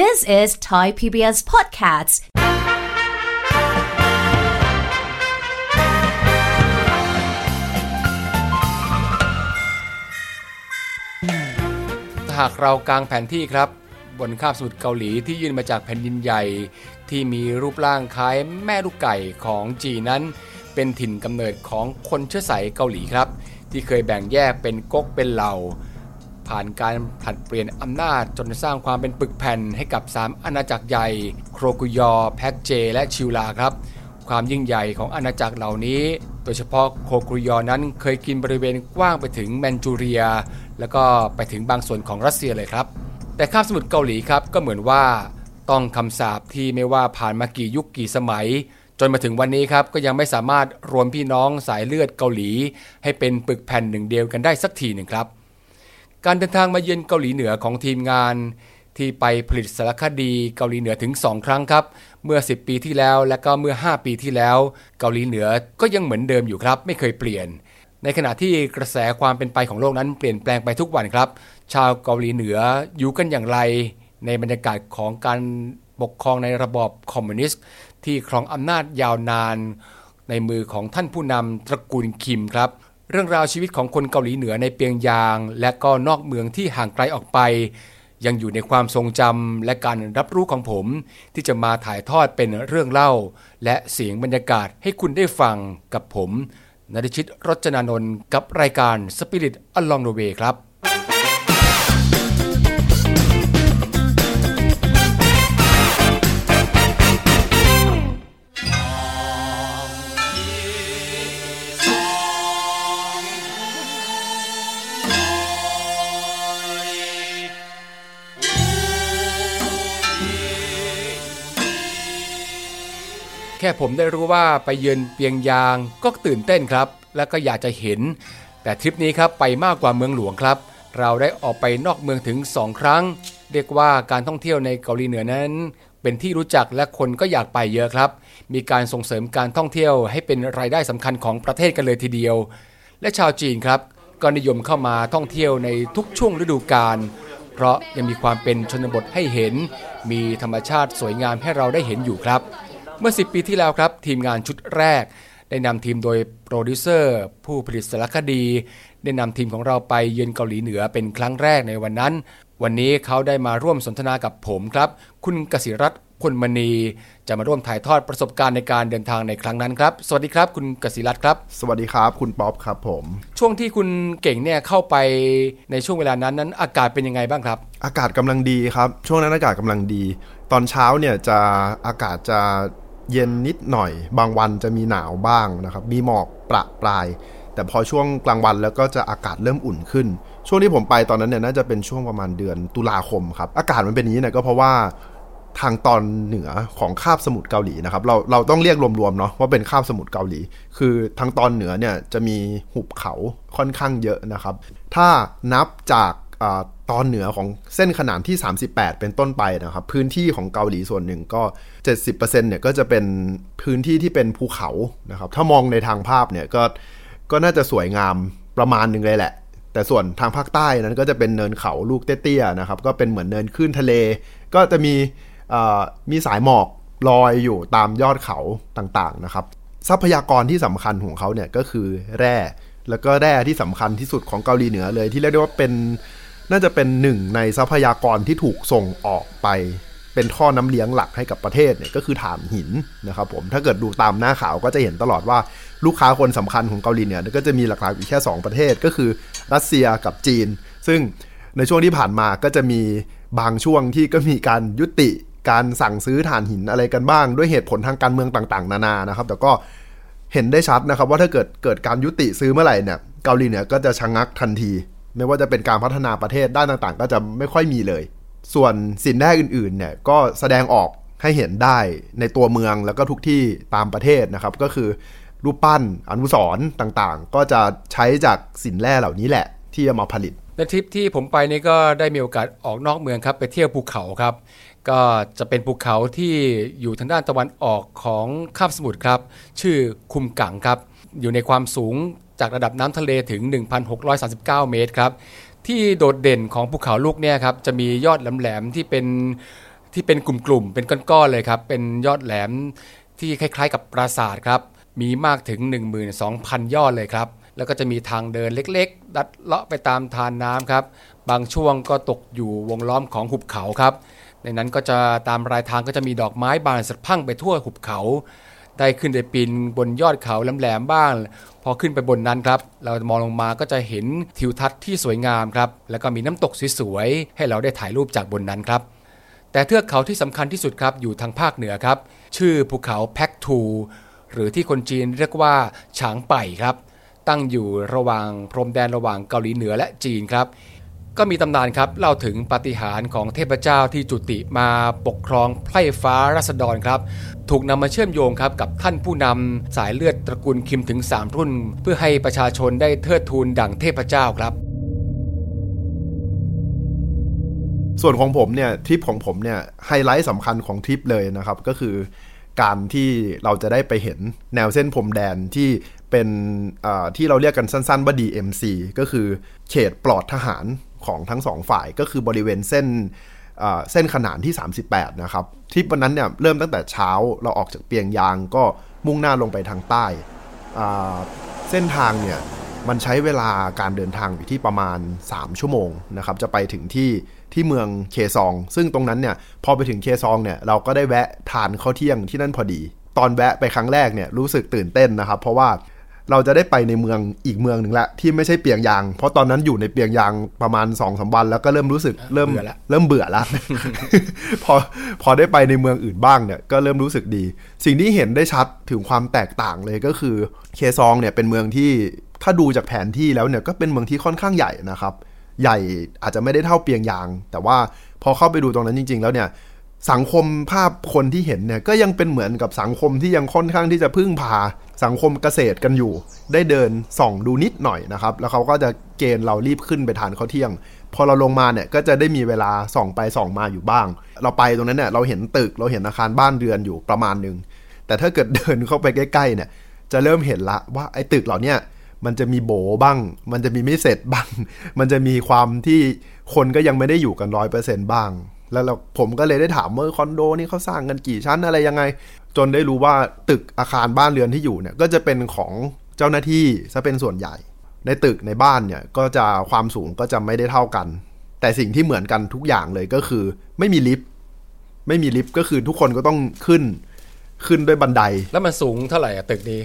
This is Thai PBS Podcasts. หากเรากางแผนที่ครับ บนคาบสมุทรเกาหลีที่ยื่นมาจากแผ่นดินใหญ่ ที่มีรูปร่างคล้ายแม่ลูกไก่ของจีนนั้น เป็นถิ่นกำเนิดของคนเชื้อสายเกาหลีครับ ที่เคยแบ่งแยกเป็นก๊กเป็นเหล่า ผ่านการผลัดเปลี่ยนอำนาจจนสร้างความเป็นปึกแผ่นให้กับ 3 อาณาจักรใหญ่ โครกุยอ แพ็กเจ และชิวลาครับ ความยิ่งใหญ่ของอาณาจักรเหล่านี้ โดยเฉพาะโครกุยอนั้นเคยกินบริเวณกว้างไปถึงแมนจูเรีย แล้วก็ไปถึงบางส่วนของรัสเซียเลยครับ แต่ข้ามสมุทรเกาหลีครับก็เหมือนว่าต้องคำสาปที่ไม่ว่าผ่านมากี่ยุคกี่สมัยจนมาถึงวันนี้ครับก็ยังไม่สามารถรวมพี่น้องสายเลือดเกาหลี ให้เป็นปึกแผ่นหนึ่งเดียวกันได้สักทีหนึ่งครับ การเดินทางมาเยือนเกาหลีเหนือของทีมงาน ที่ไปผลิตสารคดีเกาหลีเหนือถึง 2 ครั้งครับ เมื่อ 10 ปีที่แล้วและก็เมื่อ 5 ปีที่แล้ว เกาหลีเหนือก็ยังเหมือนเดิมอยู่ครับ ไม่เคยเปลี่ยน ในขณะที่กระแสความเป็นไปของโลกนั้นเปลี่ยนแปลงไปทุกวันครับ ชาวเกาหลีเหนืออยู่กันอย่างไร ในบรรยากาศของการปกครองในระบอบคอมมิวนิสต์ ที่ครองอำนาจยาวนาน ในมือของท่านผู้นำตระกูลคิมครับ เรื่องราวชีวิตของคนเกาหลีเหนือในเปียงยาง และก็นอกเมืองที่ห่างไกลออกไป ยังอยู่ในความทรงจำและการรับรู้ของผม ที่จะมาถ่ายทอดเป็นเรื่องเล่า และเสียงบรรยากาศให้คุณได้ฟังกับผมนริชิตรจนานนท์กับรายการ Spirit Along the Way ครับ แค่ผมได้รู้ว่าไปเยือนเปียงยางก็ตื่นเต้นครับ และก็อยากจะเห็น แต่ทริปนี้ครับไปมากกว่าเมืองหลวงครับ เราได้ออกไปนอกเมืองถึง 2 ครั้ง เรียกว่าการท่องเที่ยวในเกาหลีเหนือนั้น เป็นที่รู้จักและคนก็อยากไปเยอะครับ มีการส่งเสริมการท่องเที่ยวให้เป็นรายได้สำคัญของประเทศกันเลยทีเดียว และชาวจีนครับก็นิยมเข้ามาท่องเที่ยวในทุกช่วงฤดูกาลเพราะยังมีความเป็นชนบทให้เห็น มีธรรมชาติสวยงามให้เราได้เห็นอยู่ครับ เมื่อ 10 ปีที่แล้วครับ ทีมงานชุดแรก ได้นำทีมโดยโปรดิวเซอร์ ผู้ผลิตสารคดี ได้นำทีมของเราไปเยือนเกาหลีเหนือเป็นครั้งแรกในวันนั้น วันนี้เขาได้มาร่วมสนทนากับผมครับ คุณกสิรัตน์พลมณีจะมาร่วมถ่ายทอดประสบการณ์ในการเดินทางในครั้งนั้นครับ สวัสดีครับ คุณกสิรัตน์ครับ สวัสดีครับ คุณป๊อปครับผม ช่วงที่คุณเก่งเนี่ยเข้าไปในช่วงเวลานั้นนั้น อากาศเป็นยังไงบ้างครับ อากาศกำลังดีครับ ช่วงนั้นอากาศกำลังดี ตอนเช้าเนี่ยจะอากาศจะ เย็นนิดหน่อย บางวันจะมีหนาวบ้างนะครับ มีหมอกประปราย แต่พอช่วงกลางวันแล้วก็จะอากาศเริ่มอุ่นขึ้น ช่วงที่ผมไปตอนนั้นเนี่ยน่าจะเป็นช่วงประมาณเดือนตุลาคมครับ อากาศมันเป็นอย่างนี้เนี่ยก็เพราะว่าทางตอนเหนือของคาบสมุทรเกาหลีนะครับเราเราต้องเรียกรวมๆเนาะว่าเป็นคาบสมุทรเกาหลี คือทางตอนเหนือเนี่ยจะมีหุบเขาค่อนข้างเยอะนะครับ ถ้านับจาก ตอนเหนือของเส้นขนานที่ 38 เป็นต้นไปนะครับ พื้นที่ของเกาหลีส่วนหนึ่งก็ 70%เนี่ยก็จะเป็นพื้นที่ที่เป็นภูเขานะครับ ถ้ามองในทางภาพเนี่ยก็ก็น่าจะสวยงามประมาณหนึ่งเลยแหละ แต่ส่วนทางภาคใต้นั้นก็จะเป็นเนินเขาลูกเตี้ยๆนะครับ ก็เป็นเหมือนเนินขึ้นทะเล ก็จะมีมีสายหมอกลอยอยู่ตามยอดเขาต่างๆนะครับ ทรัพยากรที่สำคัญของเขาเนี่ยก็คือแร่แล้วก็แร่ที่สำคัญที่สุดของเกาหลีเหนือเลยที่เรียกได้ว่าเป็น น่าจะเป็นหนึ่งในทรัพยากรที่ถูกส่งออกไป เป็นท่อน้ำเลี้ยงหลักให้กับประเทศเนี่ยก็คือถ่านหินนะครับผมถ้าเกิดดูตามหน้าข่าวก็จะเห็นตลอดว่าลูกค้าคนสำคัญของเกาหลีเหนือก็จะมีหลักๆอยู่แค่ 2 ประเทศก็คือรัสเซียกับจีน ซึ่งในช่วงที่ผ่านมาก็จะมีบางช่วงที่ก็มีการยุติการสั่งซื้อถ่านหินอะไรกันบ้าง ด้วยเหตุผลทางการเมืองต่างๆ นานานะครับ แต่ก็เห็นได้ชัดนะครับว่าถ้าเกิดเกิดการยุติซื้อเมื่อไหร่เนี่ยเกาหลีเหนือก็จะชะงักทันที ไม่ว่าจะเป็นการพัฒนาประเทศด้านต่างๆ ก็จะไม่ค่อยมีเลย ส่วนสินแร่อื่นๆเนี่ยก็แสดงออกให้เห็นได้ในตัวเมืองแล้วก็ทุกที่ตามประเทศนะครับ ก็คือรูปปั้นอนุสรณ์ต่างๆ ก็จะใช้จากสินแร่เหล่านี้แหละ ที่จะมาผลิตในทริปที่ผมไปนี่ก็ได้มีโอกาสออกนอกเมืองครับ ไปเที่ยวภูเขาครับ ก็จะเป็นภูเขาที่อยู่ทางด้านตะวันออกของคาบสมุทรครับ ชื่อคุมกังครับ อยู่ในความสูงจากระดับน้ำทะเลถึง 1,639 เมตรครับที่โดดเด่นของภูเขาลูกเนี่ยครับจะมียอดแหลมๆที่เป็นที่เป็นกลุ่มๆเป็นก้อนๆเลยครับเป็นยอดแหลมที่คล้ายๆ กับปราสาทครับมีมากถึง 12,000 ยอดเลยครับแล้วก็จะมีทางเดินเล็กๆดัดเลาะไปตามทานน้ำครับบางช่วงก็ตกอยู่วงล้อมของหุบเขาครับในนั้นก็จะตามรายทางก็จะมีดอกไม้บานสะพั่งไปทั่วหุบเขา ได้ขึ้นไปปีนบนยอดเขาแหลมๆบ้าง พอขึ้นไปบนนั้นครับ เรามองลงมาก็จะเห็นทิวทัศน์ที่สวยงามครับ แล้วก็มีน้ำตกสวยๆ ให้เราได้ถ่ายรูปจากบนนั้นครับ แต่เทือกเขาที่สำคัญที่สุดครับอยู่ทางภาคเหนือครับ ชื่อภูเขาแพ็กทู หรือที่คนจีนเรียกว่าฉางไป่ครับ ตั้งอยู่ระหว่างพรมแดนระหว่างเกาหลีเหนือและจีนครับ ก็มีตำนานครับเล่าถึงปาฏิหาริย์ของเทพเจ้าที่จุติมาปกครองไพร่ฟ้ารัษฎรครับ ถูกนำมาเชื่อมโยงครับกับท่านผู้นำสายเลือดตระกูลคิมถึง 3 รุ่น เพื่อให้ประชาชนได้เทิดทูนดั่งเทพเจ้าครับ ส่วนของผมเนี่ยทริปของผมเนี่ยไฮไลท์สำคัญของทริปเลยนะครับ ก็คือการที่เราจะได้ไปเห็นแนวเส้นพรมแดนที่เป็นที่เราเรียกกันสั้น ๆ ว่า DMC ก็คือเขตปลอดทหาร ของทั้งสองฝ่ายก็คือบริเวณเส้นเส้นขนานที่ 38 นะครับทริปวันนั้นเนี่ยเริ่มตั้งแต่เช้าเราออกจากเปียงยางก็มุ่งหน้าลงไปทางใต้เส้นทางเนี่ยมันใช้เวลาการเดินทางอยู่ที่ประมาณ 3 ชั่วโมงนะครับจะไปถึงที่ที่เมืองเคซอง ซึ่งตรงนั้นเนี่ยพอไปถึงเคซองเนี่ยเราก็ได้แวะทานข้าวเที่ยงที่นั่นพอดี ตอนแวะไปครั้งแรกเนี่ยรู้สึกตื่นเต้นนะครับ เพราะว่า เราจะได้ไปในเมืองอีกเมืองหนึ่งละที่ไม่ใช่เปียงยาง เพราะตอนนั้นอยู่ในเปียงยางประมาณ2อสวัน แล้วก็เริ่มรู้สึกเริ่มเริ่มเบื่อละพอพอได้ไปในเมืองอื่นบ้างเนี่ยก็เริ่มรู้สึกดี สิ่งที่เห็นได้ชัดถึงความแตกต่างเลยก็คือเคซองเนี่ยเป็นเมืองที่ถ้าดูจากแผนที่แล้วเนี่ยก็เป็นเมืองที่ค่อนข้างใหญ่นะครับ ใหญ่อาจจะไม่ได้เท่าเปียงยาง แต่ว่าพอเข้าไปดูตรงนั้นจริง ๆ แล้วเนี่ยสังคมภาพคนที่เห็นเนี่ยก็ยังเป็นเหมือนกับสังคมที่ยังค่อนข้างที่จะพึ่งพา สังคมเกษตรกันอยู่ ได้เดินส่องดูนิดหน่อยนะครับ แล้วเขาก็จะเกณฑ์เรารีบขึ้นไปทานข้าวเที่ยง พอเราลงมาเนี่ยก็จะได้มีเวลาส่องไปส่องมาอยู่บ้าง เราไปตรงนั้นเนี่ยเราเห็นตึกเราเห็นอาคารบ้านเรือนอยู่ประมาณหนึ่งแต่ถ้าเกิดเดินเข้าไปใกล้ๆเนี่ยจะเริ่มเห็นละว่าไอ้ตึกเหล่านี้มันจะมีโบบ้าง มันจะมีไม่เสร็จบ้าง มันจะมีความที่คนก็ยังไม่ได้อยู่กันร้อยเปอร์เซ็นต์บ้าง แล้วเราผมก็เลยได้ถามว่าคอนโดนี่เขาสร้างกันกี่ชั้นอะไรยังไง จนได้รู้ว่าตึกอาคารบ้านเรือนที่อยู่เนี่ยก็จะเป็นของเจ้าหน้าที่ซะเป็นส่วนใหญ่ ในตึกในบ้านเนี่ยก็จะความสูงก็จะไม่ได้เท่ากัน แต่สิ่งที่เหมือนกันทุกอย่างเลยก็คือ ไม่มีลิฟต์ไม่มีลิฟต์ก็คือทุกคนก็ต้องขึ้นขึ้นด้วยบันได แล้วมันสูงเท่าไหร่อะตึกนี้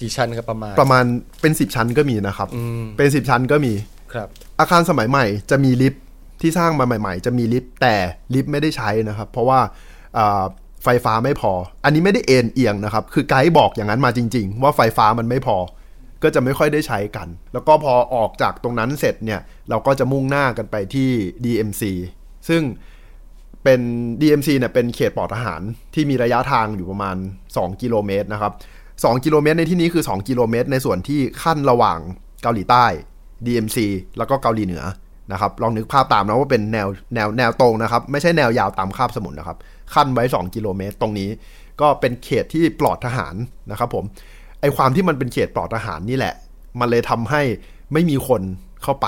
กี่ชั้นครับประมาณ ประมาณเป็นสิบชั้นก็มีนะครับ เป็นสิบชั้นก็มีครับ อาคารสมัยใหม่จะมีลิฟต์ ที่สร้างมาใหม่ ๆ จะมีลิฟต์แต่ลิฟต์ไม่ได้ใช้นะครับ เพราะว่าไฟฟ้าไม่พอ อันนี้ไม่ได้เอ็นเอียงนะครับ คือไกด์บอกอย่างนั้นมาจริง ๆ ว่าไฟฟ้ามันไม่พอ ก็จะไม่ค่อยได้ใช้กัน แล้วก็พอออกจากตรงนั้นเสร็จเนี่ย เราก็จะมุ่งหน้ากันไปที่ DMC ซึ่งเป็น DMC เนี่ยเป็นเขตปลอดทหารที่มีระยะทางอยู่ประมาณ 2 กิโลเมตรนะครับ 2 กิโลเมตรในที่นี้คือ 2 กิโลเมตร ในส่วนที่ขั้นระหว่างเกาหลีใต้ DMC แล้วก็เกาหลีเหนือ นะครับลองนึกภาพตามนะว่าเป็นแนวแนวแนวตรงนะครับ ไม่ใช่แนวยาวตามคาบสมุทรนะครับ ขั้นไว้ 2 กิโลเมตร ตรงนี้ก็เป็นเขตที่ปลอดทหารนะครับผมไอความที่มันเป็นเขตปลอดทหารนี่แหละ มันเลยทำให้ไม่มีคนเข้าไป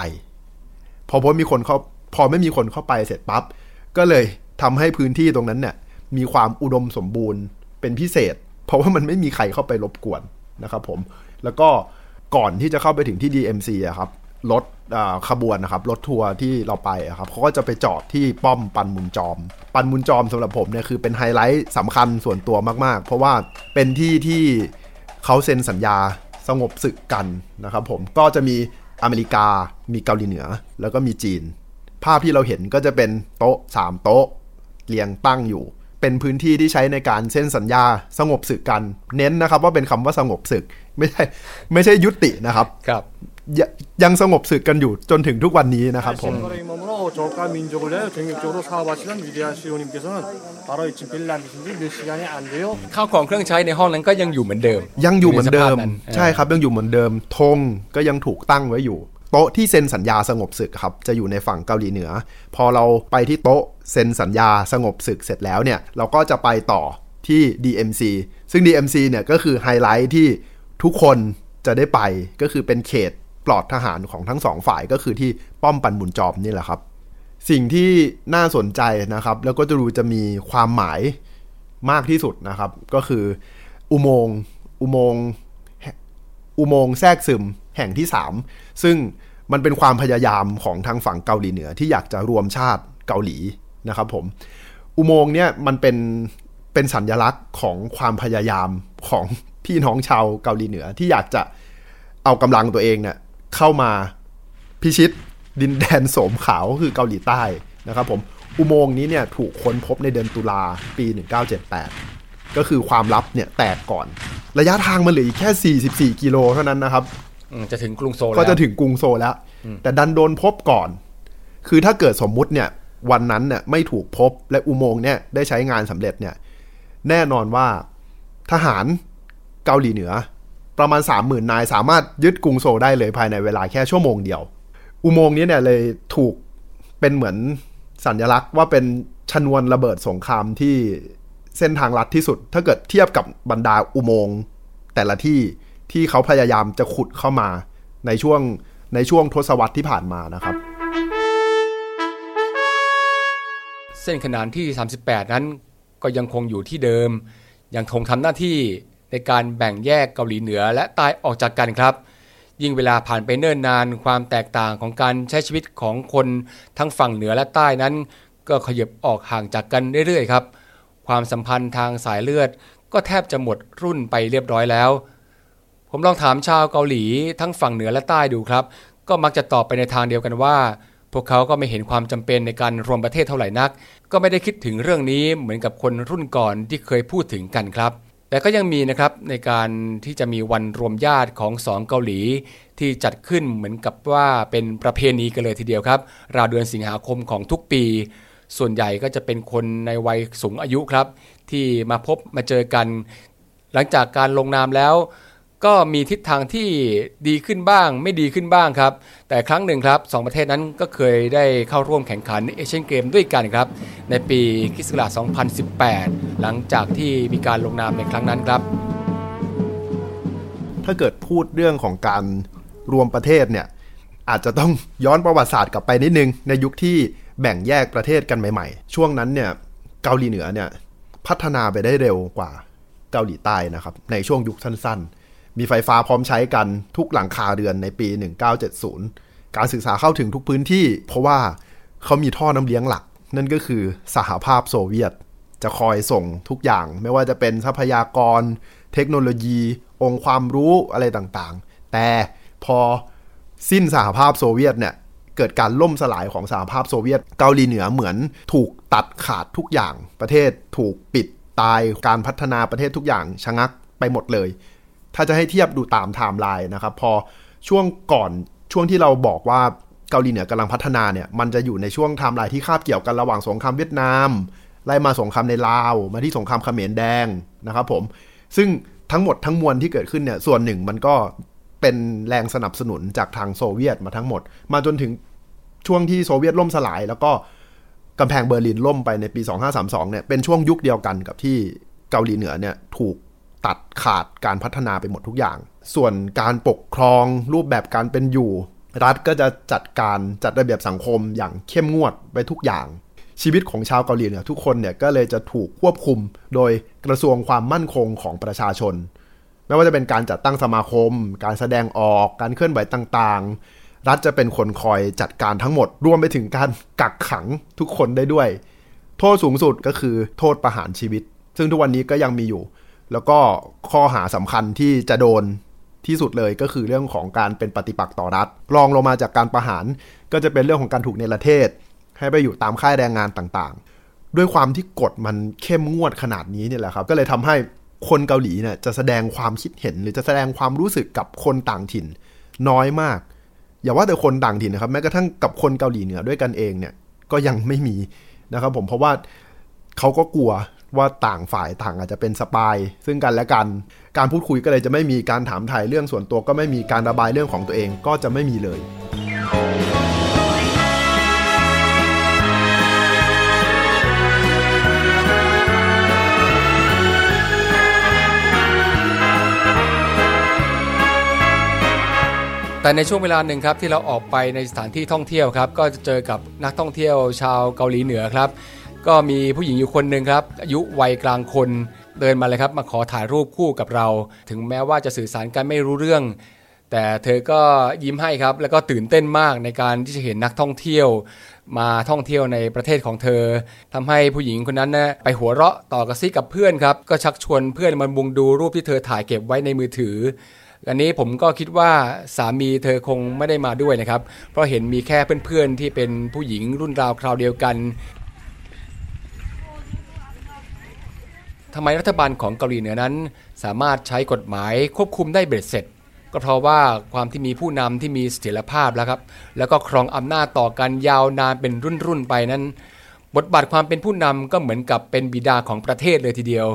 พอพอมีคนเข้าพอไม่มีคนเข้าไปเสร็จปั๊บก็เลยทำให้พื้นที่ตรงนั้นเนี่ยมีความอุดมสมบูรณ์เป็นพิเศษ เพราะว่ามันไม่มีใครเข้าไปรบกวนนะครับผมแล้วก็ก่อนที่จะเข้าไปถึงที่ DMC อะครับ รถขบวนนะครับรถทัวร์ที่เราไปครับเขาก็จะไปจอดที่ป้อมปันมุนจอม ปันมุนจอมสำหรับผมเนี่ยคือเป็นไฮไลท์สำคัญส่วนตัวมากๆ เพราะว่าเป็นที่ที่เขาเซ็นสัญญาสงบศึกกันนะครับผมก็จะมีอเมริกามีเกาหลีเหนือ แล้วก็มีจีน ภาพที่เราเห็นก็จะเป็นโต๊ะ 3 โต๊ะเรียงตั้งอยู่ เป็นพื้นที่ที่ใช้ในการเซ็นสัญญาสงบศึกกัน เน้นนะครับว่าเป็นคำว่าสงบศึก ไม่ใช่ไม่ใช่ยุตินะครับครับ ยังสงบศึกกันอยู่จนถึงทุกวันนี้นะครับผมข้าวของเครื่องใช้ในห้องนั้นก็ยังอยู่เหมือนเดิม ยังอยู่เหมือนเดิม ใช่ครับยังอยู่เหมือนเดิมธงก็ยังถูกตั้งไว้อยู่โต๊ะที่เซ็นสัญญาสงบศึกครับจะอยู่ในฝั่งเกาหลีเหนือ พอเราไปที่โต๊ะเซ็นสัญญาสงบศึกเสร็จแล้วเนี่ยเราก็จะไปต่อที่ DMC ซึ่ง DMC เนี่ยก็คือไฮไลท์ที่ทุกคนจะได้ไปก็คือเป็นเขต ปลอดทหารของทั้งสองฝ่ายก็คือที่ป้อมปันบุญจอมนี่แหละครับ สิ่งที่น่าสนใจนะครับ แล้วก็จะดูจะมีความหมายมากที่สุดนะครับ ก็คืออุโมงค์อุโมงค์อุโมงค์แทรกซึมแห่งที่ 3 ซึ่งมันเป็นความพยายามของทางฝั่งเกาหลีเหนือที่อยากจะรวมชาติเกาหลีนะครับผมอุโมงค์เนี่ยมันเป็นเป็นสัญญลักษณ์ของความพยายามของพี่น้องชาวเกาหลีเหนือที่อยากจะเอากำลังตัวเองเนี่ย เข้ามาพิชิตดินแดนโสมขาวคือเกาหลีใต้นะครับผมอุโมงค์นี้เนี่ยถูกค้นพบในเดือนตุลาปี 1978 ก็คือความลับเนี่ยแตกก่อน ระยะทางมันเหลืออีกแค่ 44 กิโลเท่านั้นนะครับอืมจะถึงกรุงโซลแล้วก็จะถึงกรุงโซลแล้ว แต่ดันโดนพบก่อน คือถ้าเกิดสมมุติเนี่ยวันนั้นเนี่ยไม่ถูกพบและอุโมงค์เนี่ยได้ใช้งานสำเร็จเนี่ยแน่นอนว่าทหารเกาหลีเหนือ ประมาณ 30,000 นายสามารถยึดกรุงโซได้เลยภายในเวลาแค่ชั่วโมงเดียว อุโมงค์นี้เนี่ยเลยถูกเป็นเหมือนสัญลักษณ์ว่าเป็นชนวนระเบิดสงครามที่เส้นทางลัดที่สุด ถ้าเกิดเทียบกับบรรดาอุโมงค์แต่ละที่ที่เขาพยายามจะขุดเข้ามาในช่วงในช่วงทศวรรษที่ผ่านมานะครับ เส้นขนานที่ 38 นั้นก็ยังคงอยู่ที่เดิม ยังคงทำหน้าที่ ในการแบ่งแยกเกาหลีเหนือและใต้ออกจากกันครับ ยิ่งเวลาผ่านไปเนิ่นนานความแตกต่างของการใช้ชีวิตของคนทั้งฝั่งเหนือและใต้นั้น ก็ขยับออกห่างจากกันเรื่อยๆครับความสัมพันธ์ทางสายเลือด ก็แทบจะหมดรุ่นไปเรียบร้อยแล้ว ผมลองถามชาวเกาหลีทั้งฝั่งเหนือและใต้ดูครับ ก็มักจะตอบไปในทางเดียวกันว่า พวกเขาก็ไม่เห็นความจำเป็นในการรวมประเทศเท่าไหร่นัก ก็ไม่ได้คิดถึงเรื่องนี้เหมือนกับคนรุ่นก่อนที่เคยพูดถึงกันครับ แต่ก็ยังมีนะครับในการที่จะมีวันรวมญาติของสองเกาหลี ที่จัดขึ้นเหมือนกับว่าเป็นประเพณีกันเลยทีเดียวครับ ราวเดือนสิงหาคมของทุกปี ส่วนใหญ่ก็จะเป็นคนในวัยสูงอายุครับ ที่มาพบมาเจอกัน หลังจากการลงนามแล้ว ก็มีทิศทางที่ดีขึ้นบ้าง ไม่ดีขึ้นบ้างครับ แต่ครั้งหนึ่งครับสองประเทศนั้นก็เคยได้เข้าร่วมแข่งขันเอเชียนเกมด้วยกันครับ ในปีคริสต์ศักราช2018 หลังจากที่มีการลงนามในครั้งนั้นครับ ถ้าเกิดพูดเรื่องของการรวมประเทศเนี่ยอาจจะต้องย้อนประวัติศาสตร์กลับไปนิดนึง ในยุคที่แบ่งแยกประเทศกันใหม่ๆ ช่วงนั้นเนี่ยเกาหลีเหนือเนี่ยพัฒนาไปได้เร็วกว่าเกาหลีใต้นะครับ ในช่วงยุคสั้นๆ มีไฟฟ้าพร้อมใช้กันทุกหลังคาเรือนในปี 1970 การศึกษาเข้าถึงทุกพื้นที่ เพราะว่าเขามีท่อน้ำเลี้ยงหลัก นั่นก็คือสหภาพโซเวียต จะคอยส่งทุกอย่าง ไม่ว่าจะเป็นทรัพยากร เทคโนโลยี องค์ความรู้อะไรต่างๆ แต่พอสิ้นสหภาพโซเวียตเนี่ยเกิดการล่มสลายของสหภาพโซเวียต เกาหลีเหนือเหมือนถูกตัดขาดทุกอย่าง ประเทศถูกปิดตายการพัฒนาประเทศทุกอย่างชะงักไปหมดเลย ถ้าจะให้เทียบดูตามไทม์ไลน์นะครับ พอช่วงก่อนช่วงที่เราบอกว่าเกาหลีเหนือกำลังพัฒนาเนี่ย มันจะอยู่ในช่วงไทม์ไลน์ที่คาบเกี่ยวกันระหว่างสงครามเวียดนาม ไล่มาสงครามในลาว มาที่สงครามเขมรแดงนะครับผม ซึ่งทั้งหมดทั้งมวลที่เกิดขึ้นเนี่ย ส่วนหนึ่งมันก็เป็นแรงสนับสนุนจากทางโซเวียตมาทั้งหมด มาจนถึงช่วงที่โซเวียตล่มสลาย แล้วก็กำแพงเบอร์ลินล่มไปในปี 2532เนี่ย เป็นช่วงยุคเดียวกันกับที่เกาหลีเหนือเนี่ยถูก ตัดขาดการพัฒนาไปหมดทุกอย่าง ส่วนการปกครองรูปแบบการเป็นอยู่ รัฐก็จะจัดการจัดระเบียบสังคมอย่างเข้มงวดไปทุกอย่าง ชีวิตของชาวเกาหลีเหนือทุกคนเนี่ยก็เลยจะถูกควบคุมโดยกระทรวงความมั่นคงของประชาชน ไม่ว่าจะเป็นการจัดตั้งสมาคม การแสดงออกการเคลื่อนไหวต่างๆ รัฐจะเป็นคนคอยจัดการทั้งหมดรวมไปถึงการกักขังทุกคนได้ด้วย โทษสูงสุดก็คือโทษประหารชีวิต ซึ่งทุกวันนี้ก็ยังมีอยู่ แล้วก็ข้อหาสำคัญที่จะโดนที่สุดเลยก็คือเรื่องของการเป็นปฏิปักษ์ต่อรัฐ รองลงมาจากการประหาร ก็จะเป็นเรื่องของการถูกเนรเทศ ให้ไปอยู่ตามค่ายแรงงานต่างๆ ด้วยความที่กฎมันเข้มงวดขนาดนี้เนี่ยแหละครับ ก็เลยทำให้คนเกาหลีเนี่ยจะแสดงความคิดเห็น หรือจะแสดงความรู้สึกกับคนต่างถิ่น น้อยมาก อย่าว่าแต่คนต่างถิ่นนะครับ แม้กระทั่งกับคนเกาหลีเหนือด้วยกันเองเนี่ยก็ยังไม่มีนะครับผมเพราะว่าเขาก็กลัว ว่าต่างฝ่ายต่างอาจจะเป็นสปายซึ่งกันและกัน การพูดคุยก็เลยจะไม่มีการถามถ่ายเรื่องส่วนตัวก็ไม่มีการระบายเรื่องของตัวเองก็จะไม่มีเลยแต่ในช่วงเวลาหนึ่งครับที่เราออกไปในสถานที่ท่องเที่ยวครับก็จะเจอกับนักท่องเที่ยวชาวเกาหลีเหนือครับ ก็มีผู้หญิงอยู่คนหนึ่งครับ อายุวัยกลางคนเดินมาเลยครับ มาขอถ่ายรูปคู่กับเรา ถึงแม้ว่าจะสื่อสารกันไม่รู้เรื่อง แต่เธอก็ยิ้มให้ครับ แล้วก็ตื่นเต้นมากในการที่จะเห็นนักท่องเที่ยว มาท่องเที่ยวในประเทศของเธอทำให้ผู้หญิงคนนั้นนะไปหัวเราะต่อกระซิกับเพื่อนครับ ก็ชักชวนเพื่อนมามุงดูรูปที่เธอถ่ายเก็บไว้ในมือถืออันนี้ผมก็คิดว่าสามีเธอคงไม่ได้มาด้วยนะครับ เพราะเห็นมีแค่เพื่อนๆที่เป็นผู้หญิงรุ่นราวคราวเดียวกัน ทำไมรัฐบาลของเกาหลีเหนือนั้น สามารถใช้กฎหมายควบคุมได้เบ็ดเสร็จ ก็เพราะว่าความที่มีผู้นำที่มีเสถียรภาพแล้วครับ แล้วก็ครองอำนาจต่อกันยาวนานเป็นรุ่นๆไปนั้น บทบาทความเป็นผู้นำก็เหมือนกับเป็นบิดาของประเทศเลยทีเดียว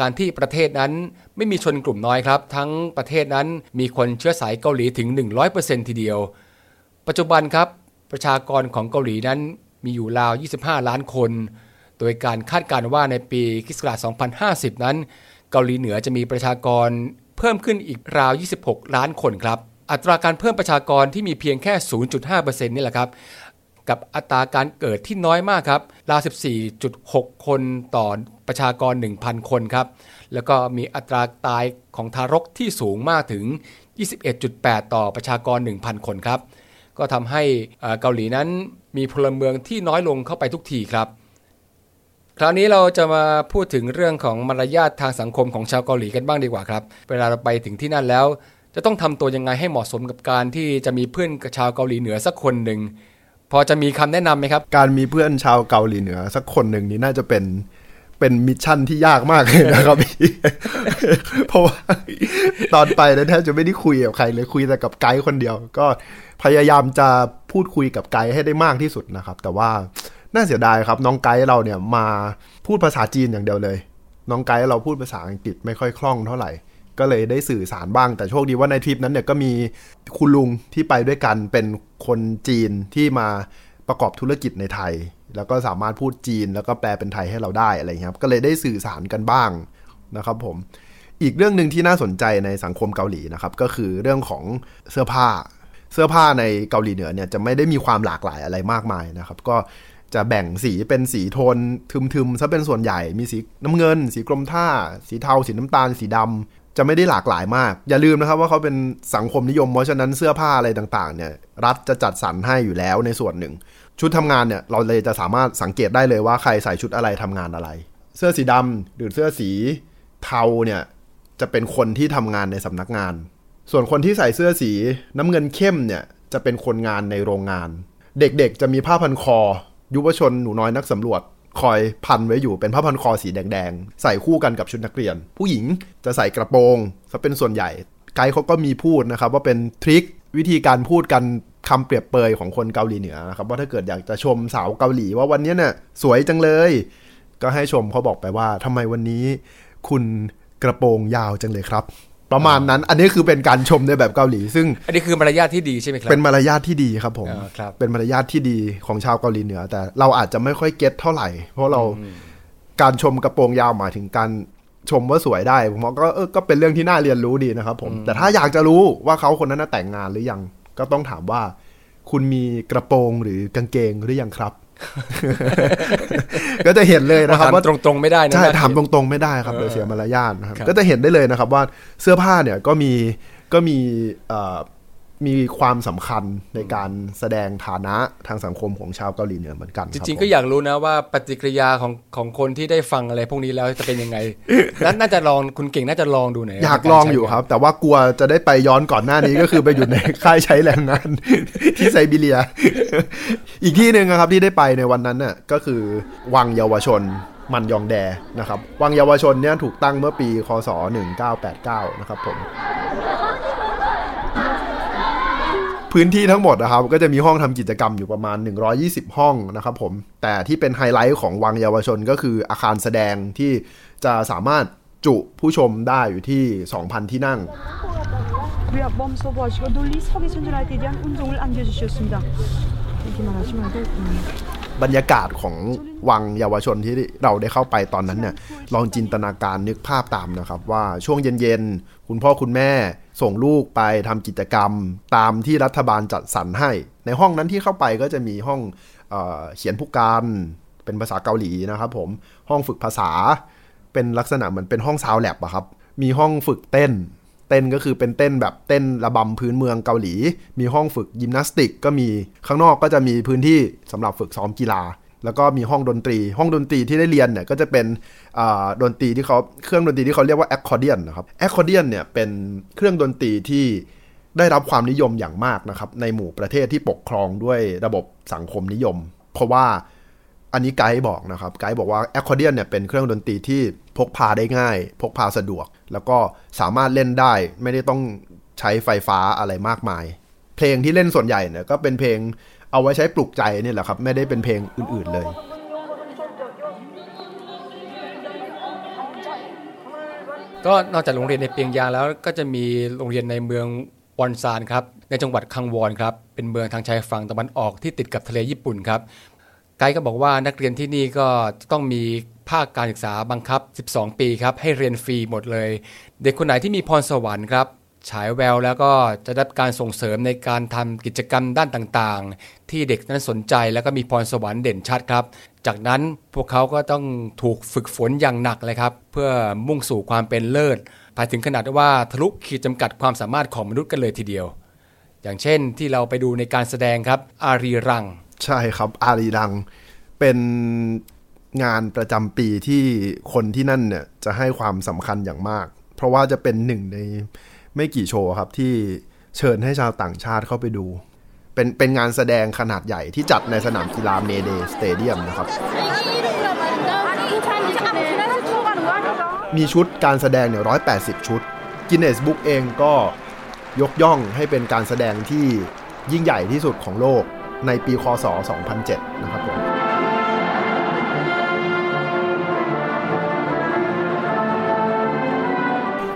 การที่ประเทศนั้นไม่มีชนกลุ่มน้อยครับ ทั้งประเทศนั้นมีคนเชื้อสายเกาหลีถึง 100%ทีเดียว ปัจจุบันครับประชากรของเกาหลีนั้นมีอยู่ราว 25 ล้านคน ดยการคาดการณ์ว่าในปีคศ2050 นั้น เกาหลีเหนือจะมีประชากรเพิ่มขึ้นอีกราว 26 ล้านคนครับ อัตราการเพิ่มประชากรที่มีเพียงแค่ 0.5%นี่แหละครับ กับอัตราการเกิดที่น้อยมากครับ ราว 14.6 คนต่อประชากร 1,000 คนครับ แล้วก็มีอัตราตายของทารกที่สูงมากถึง 21.8 ต่อประชากร 1,000 คนครับ ก็ทำให้เกาหลีนั้นมีพลเมืองที่น้อยลงเข้าไปทุกทีครับ คราวนี้เราจะมาพูดถึงเรื่องของมารยาททางสังคมของชาวเกาหลีกันบ้างดีกว่าครับ เวลาเราไปถึงที่นั่นแล้ว จะต้องทำตัวยังไงให้เหมาะสมกับการที่จะมีเพื่อนชาวเกาหลีเหนือสักคนหนึ่งพอจะมีคำแนะนำไหมครับ การมีเพื่อนชาวเกาหลีเหนือสักคนหนึ่งนี่น่าจะเป็นเป็น mission ที่ยากมากเลยนะครับพี่เพราะว่าตอนไปเนี่ยแทบจะไม่ได้คุยกับใครเลยคุยแต่กับไกด์คนเดียว ก็พยายามจะพูดคุยกับไกด์ให้ได้มากที่สุดนะครับ แต่ว่า น่าเสียดายครับ น้องไกด์เราเนี่ยมาพูดภาษาจีนอย่างเดียวเลย น้องไกด์เราพูดภาษาอังกฤษไม่ค่อยคล่องเท่าไหร่ ก็เลยได้สื่อสารบ้าง แต่โชคดีว่าในทริปนั้นเนี่ยก็มีคุณลุงที่ไปด้วยกันเป็นคนจีนที่มาประกอบธุรกิจในไทย แล้วก็สามารถพูดจีนแล้วก็แปลเป็นไทยให้เราได้อะไรเงี้ยครับ ก็เลยได้สื่อสารกันบ้างนะครับผมอีกเรื่องหนึ่งที่น่าสนใจในสังคมเกาหลีนะครับ ก็คือเรื่องของเสื้อผ้า เสื้อผ้าในเกาหลีเหนือเนี่ยจะไม่ได้มีความหลากหลายอะไรมากมายนะครับ ก็ จะแบ่งสีเป็นสีโทนทึมๆซะเป็นส่วนใหญ่มีสีน้ำเงิน สีกรมท่า สีเทา สีน้ำตาล สีดำจะไม่ได้หลากหลายมาก อย่าลืมนะครับว่าเขาเป็นสังคมนิยม เพราะฉะนั้นเสื้อผ้าอะไรต่างๆเนี่ยรัฐจะจัดสรรให้อยู่แล้วในส่วนหนึ่ง ชุดทำงานเนี่ยเราเลยจะสามารถสังเกตได้เลยว่าใครใส่ชุดอะไรทำงานอะไร เสื้อสีดำหรือเสื้อสีเทาเนี่ยจะเป็นคนที่ทำงานในสำนักงาน ส่วนคนที่ใส่เสื้อสีน้ำเงินเข้มเนี่ยจะเป็นคนงานในโรงงาน เด็กๆจะมีผ้าพันคอ ยุวชนหนูน้อยนักสำรวจคอยพันไว้อยู่เป็นผ้าพันคอสีแดงๆ ใส่คู่กันกับชุดนักเรียน ผู้หญิงจะใส่กระโปรงซะเป็นส่วนใหญ่ ไกด์เขาก็มีพูดนะครับ ว่าเป็นทริควิธีการพูดกันคำเปรียบเปยของคนเกาหลีเหนือนะครับว่าถ้าเกิดอยากจะชมสาวเกาหลีว่าวันนี้เนี่ยสวยจังเลย ก็ให้ชมเขาบอกไปว่าทำไมวันนี้ คุณกระโปรงยาวจังเลยครับ ประมาณนั้น อันนี้คือเป็นการชมในแบบเกาหลี ซึ่ง อันนี้คือมารยาทที่ดีใช่ไหมครับ เป็นมารยาทที่ดีครับผมอ่าครับเป็นมารยาทที่ดีของชาวเกาหลีเหนือ แต่เราอาจจะไม่ค่อยเก็ตเท่าไหร่ เพราะเราการชมกระโปรงยาวหมายถึงการชมว่าสวยได้ผมว่าก็เออก็เป็นเรื่องที่น่าเรียนรู้ดีนะครับผม แต่ถ้าอยากจะรู้ว่าเขาคนนั้นน่ะแต่งงานหรือยัง ก็ต้องถามว่า คุณมีกระโปรงหรือกางเกงหรือยังครับ ก็จะเห็นเลยนะครับถามว่าตรงๆไม่ได้นะใช่น่ถามเกลีตยดรงๆไม่ได้ครับเออโดยเสียมารยาทนะครับครับ ก็จะเห็นได้เลยนะครับว่าเสื้อผ้าเนี่ยก็มีก็มีเอ่อ มีความสำคัญในการแสดงฐานะทางสังคมของชาวเกาหลีเหนือเหมือนกันจคบริงๆผมก็อยากรู้นะว่าปฏิกิริยาของของคนที่ได้ฟังอะไรพวกนี้แล้วจะเป็นยังไงน่าน่าจะลองคุณเก่งน่าจะลองดูหน่อยอยากลองอยู่ครับ แต่ว่ากลัวจะได้ไปย้อนก่อนหน้านี้ก็คือไปอยู่ในค่ายใช้แรงงานที่ไซบีเรีย อีกที่หนึ่งนะครับที่ได้ไปในวันนั้นน่ะก็คือวังเยาวชนมันยองแดนะครับวังเยาวชนเนี่ยถูกตั้งเมื่อปีคศ1989นะครับผม พื้นที่ทั้งหมดนะครับ ก็จะมีห้องทำกิจกรรมอยู่ประมาณ 120 ห้องนะครับผม แต่ที่เป็นไฮไลท์ของวังเยาวชนก็คืออาคารแสดงที่จะสามารถจุผู้ชมได้อยู่ที่ 2,000 ที่นั่ง บรรยากาศของวังเยาวชนที่เราได้เข้าไปตอนนั้นเนี่ยลองจินตนาการนึกภาพตามนะครับ ว่าช่วงเย็นๆ คุณพ่อคุณแม่ ส่งลูกไปทำกิจกรรมตามที่รัฐบาลจัดสรรให้ ในห้องนั้นที่เข้าไปก็จะมีห้องเออเขียนผู้การเป็นภาษาเกาหลีนะครับผมห้องฝึกภาษาเป็นลักษณะเหมือนเป็นห้องซาวแลบอะครับ มีห้องฝึกเต้น เต้นก็คือเป็นเต้นแบบเต้นระบำพื้นเมืองเกาหลี มีห้องฝึกยิมนาสติกก็มีข้างนอกก็จะมีพื้นที่สำหรับฝึกซ้อมกีฬา แล้วก็มีห้องดนตรี ห้องดนตรีที่ได้เรียนเนี่ยก็จะเป็นดนตรีที่เขาเครื่องดนตรีที่เขาเรียกว่าแอคคอร์เดียนนะครับแอคคอร์เดียนเนี่ยเป็นเครื่องดนตรีที่ได้รับความนิยมอย่างมากนะครับในหมู่ประเทศที่ปกครองด้วยระบบสังคมนิยม เพราะว่าอันนี้ไกด์บอกนะครับไกด์บอกว่าแอคคอร์เดียนเนี่ยเป็นเครื่องดนตรีที่พกพาได้ง่าย พกพาสะดวก แล้วก็สามารถเล่นได้ไม่ได้ต้องใช้ไฟฟ้าอะไรมากมาย เพลงที่เล่นส่วนใหญ่เนี่ยก็เป็นเพลง เอาไว้ใช้ปลุกใจนี่แหละครับ ไม่ได้เป็นเพลงอื่น ๆเลยก็นอกจากโรงเรียนในเปียงยางแล้วก็จะมีโรงเรียนในเมืองวอนซานครับในจังหวัดคังวอนครับเป็นเมืองทางชายฝั่งตะวันออกที่ติดกับทะเลญี่ปุ่นครับไกด์ก็บอกว่านักเรียนที่นี่ก็ต้องมีภาคการศึกษาบังคับ 12 ปีครับให้เรียนฟรีหมดเลย เด็กคนไหนที่มีพรสวรรค์ครับ ฉายแววแล้วก็จะได้รับการส่งเสริมในการทำกิจกรรมด้านต่างๆ ที่เด็กนั้นสนใจแล้วก็มีพรสวรรค์เด่นชัดครับ จากนั้นพวกเขาก็ต้องถูกฝึกฝนอย่างหนักเลยครับ เพื่อมุ่งสู่ความเป็นเลิศไปถึงขนาดว่าทะลุขีดจำกัดความสามารถของมนุษย์กันเลยทีเดียว อย่างเช่นที่เราไปดูในการแสดงครับอารีรัง ใช่ครับอารีรัง เป็นงานประจำปีที่คนที่นั่นเนี่ยจะให้ความสำคัญอย่างมาก เพราะว่าจะเป็นหนึ่งใน ไม่กี่โชว์ครับที่เชิญให้ชาวต่างชาติเข้าไปดู เป็นเป็นงานแสดงขนาดใหญ่ที่จัดในสนามกีฬา May Day Stadium นะครับ มีชุดการแสดงเนี่ย180ชุด Guinness Book เองก็ยกย่องให้เป็นการแสดงที่ยิ่งใหญ่ที่สุดของโลกในปีคศ 2007 นะครับผม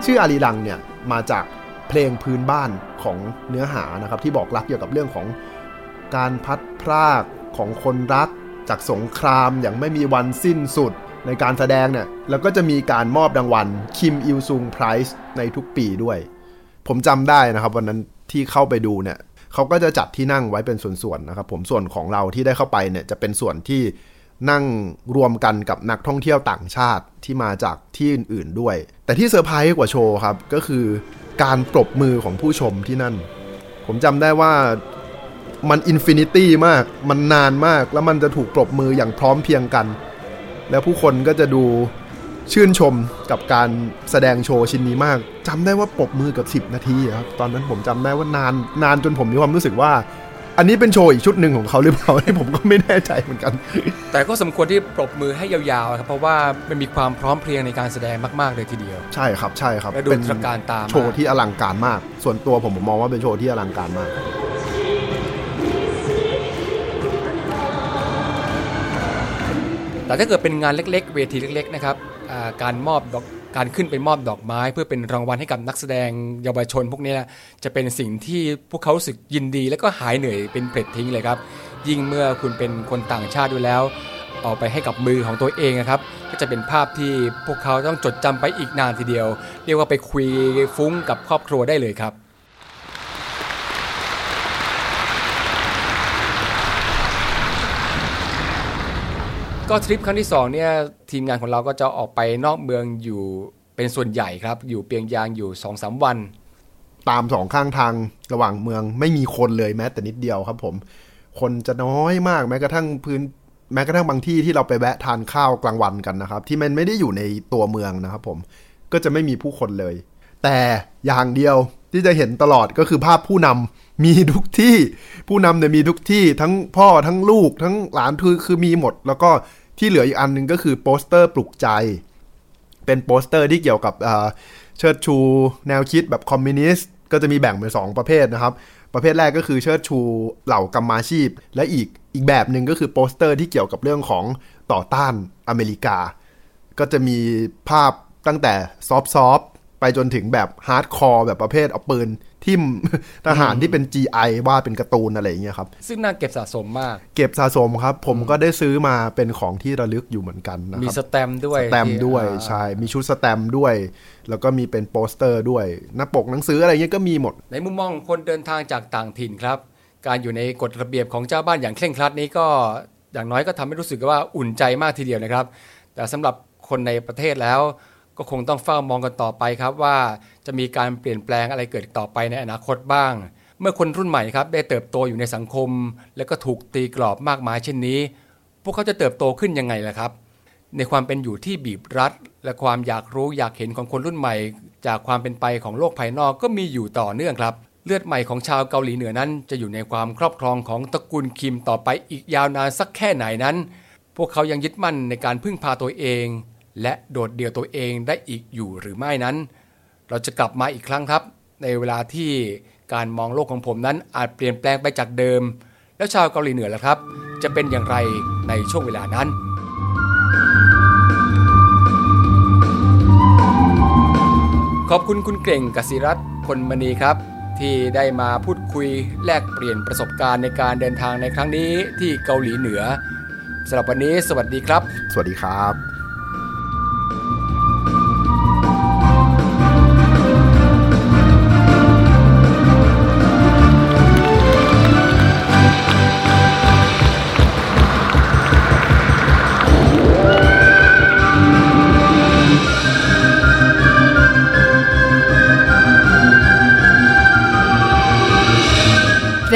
ชื่ออาลีลังเนี่ย มาจากเพลงพื้นบ้านของเนื้อหานะครับ ที่บอกรักเกี่ยวกับเรื่องของการพัดพรากของคนรักจากสงครามอย่างไม่มีวันสิ้นสุดในการแสดงเนี่ยแล้วก็จะมีการมอบรางวัลคิมอิลซุง Prize ในทุกปีด้วย ผมจำได้นะครับ วันนั้นที่เข้าไปดูเนี่ยเขาก็จะจัดที่นั่งไว้เป็นส่วนๆนะครับ ผมส่วนของเราที่ได้เข้าไปเนี่ยจะเป็นส่วนที่ นั่งรวมกันกับนักท่องเที่ยวต่างชาติที่มาจากที่อื่นๆด้วย แต่ที่เซอร์ไพรส์กว่าโชว์ครับ ก็คือการปรบมือของผู้ชมที่นั่น ผมจำได้ว่ามัน infinity มาก มันนานมาก แล้วมันจะถูกปรบมืออย่างพร้อมเพียงกัน แล้วผู้คนก็จะดูชื่นชมกับการแสดงโชว์ชิ้นนี้มาก จำได้ว่าปรบมือกับ 10 นาทีครับ ตอนนั้นผมจำได้ว่านานนานจนผมมีความรู้สึกว่า อันนี้เป็นโชว์อีกชุดหนึ่งของเขาหรือเปล่าที่ผมก็ไม่แน่ใจเหมือนกัน แต่ก็สมควรที่ปรบมือให้ยาวๆครับเพราะว่ามันมีความพร้อมเพรียงในการแสดงมากๆเลยทีเดียว ใช่ครับใช่ครับและดูเป็นตระการตามากโชว์ที่อลังการมาก ส่วนตัวผมผมมองว่าเป็นโชว์ที่อลังการมากแต่ถ้าเกิดเป็นงานเล็ก ๆ เวทีเล็ก ๆ นะครับอ่าการมอบดอก การขึ้นไปมอบดอกไม้ เพื่อเป็นรางวัลให้กับนักแสดงเยาวชน พวกนี้นะจะเป็นสิ่งที่พวกเขารู้สึกยินดี และก็หายเหนื่อยเป็นเปรตทิ้งเลยครับ ยิ่งเมื่อคุณเป็นคนต่างชาติด้วยแล้วเอาไปให้กับมือของตัวเองนะครับ ก็จะเป็นภาพที่พวกเขาต้องจดจำไปอีกนานทีเดียว เรียกว่าไปคุยฟุ้งกับครอบครัวได้เลยครับ ก็ทริปครั้งที่2เนี่ยทีมงานของเราก็จะออกไปนอกเมืองอยู่เป็นส่วนใหญ่ครับ อยู่เปียงยางอยู่2อสวัน ตามสองข้างทางระหว่างเมืองไม่มีคนเลยแม้แต่นิดเดียวครับผม คนจะน้อยมากแม้กระทั่งพื้นแม้กระทั่งบางที่ที่เราไปแวะทานข้าวกลางวันกันนะครับ ที่มันไม่ได้อยู่ในตัวเมืองนะครับผมก็จะไม่มีผู้คนเลย แต่อย่างเดียวที่จะเห็นตลอดก็คือภาพผู้นำมีทุกที่ผู้นำเนี่ยมีทุกที่ทั้งพ่อทั้งลูกทั้งหลานคือคือมีหมด แล้วก็ ที่เหลืออีกอันหนึ่งก็คือโปสเตอร์ปลุกใจ เป็นโปสเตอร์ที่เกี่ยวกับเชิดชู แนวคิดแบบคอมมิวนิสต์ก็จะมีแบ่งเป็นสองประเภทนะครับ ประเภทแรกก็คือเชิดชูเหล่ากรรมาชีพ และอีกอีกแบบหนึ่งก็คือโปสเตอร์ที่เกี่ยวกับเรื่องของต่อต้านอเมริกา ก็จะมีภาพตั้งแต่ soft ๆไปจนถึงแบบ hardcore แบบประเภทเอาปืน ทิ่มทหารที่เป็น GI วาดเป็นการ์ตูนอะไรอย่างเงี้ยครับ ซึ่งน่าเก็บสะสมมาก เก็บสะสมครับ ผมก็ได้ซื้อมาเป็นของที่ระลึกอยู่เหมือนกันนะมีครับสแตสแตมป์ด้วยสแตมป์ที่ด้วยอ่าใช่มีชุดสแตมป์ด้วย แล้วก็มีเป็นโปสเตอร์ด้วยหน้าปกหนังสืออะไรเงี้ยก็มีหมด ในมุมมองของคนเดินทางจากต่างถิ่นครับ การอยู่ในกฎระเบียบของเจ้าบ้านอย่างเคร่งครัดนี้ก็อย่างน้อยก็ทำให้รู้สึกว่าอุ่นใจมากทีเดียวนะครับ แต่สำหรับคนในประเทศแล้ว ก็คงต้องเฝ้ามองกันต่อไปครับว่าจะมีการเปลี่ยนแปลงอะไรเกิดต่อไปในอนาคตบ้าง เมื่อคนรุ่นใหม่ครับได้เติบโตอยู่ในสังคม และก็ถูกตีกรอบมากมายเช่นนี้ พวกเขาจะเติบโตขึ้นยังไงล่ะครับ ในความเป็นอยู่ที่บีบรัด และความอยากรู้อยากเห็นของคนรุ่นใหม่ จากความเป็นไปของโลกภายนอกก็มีอยู่ต่อเนื่องครับเลือดใหม่ของชาวเกาหลีเหนือนั้น จะอยู่ในความครอบครองของตระกูลคิมต่อไปอีกยาวนานสักแค่ไหนนั้น พวกเขายังยึดมั่นในการพึ่งพาตัวเอง และโดดเดี่ยวตัวเองได้อีกอยู่หรือไม่นั้น เราจะกลับมาอีกครั้งครับ ในเวลาที่การมองโลกของผมนั้นอาจเปลี่ยนแปลงไปจากเดิม แล้วชาวเกาหลีเหนือล่ะครับ จะเป็นอย่างไรในช่วงเวลานั้นขอบคุณคุณเก่งกสิรัตน์พลมณีครับ ที่ได้มาพูดคุยแลกเปลี่ยนประสบการณ์ในการเดินทางในครั้งนี้ที่เกาหลีเหนือสำหรับวันนี้สวัสดีครับ สวัสดีครับ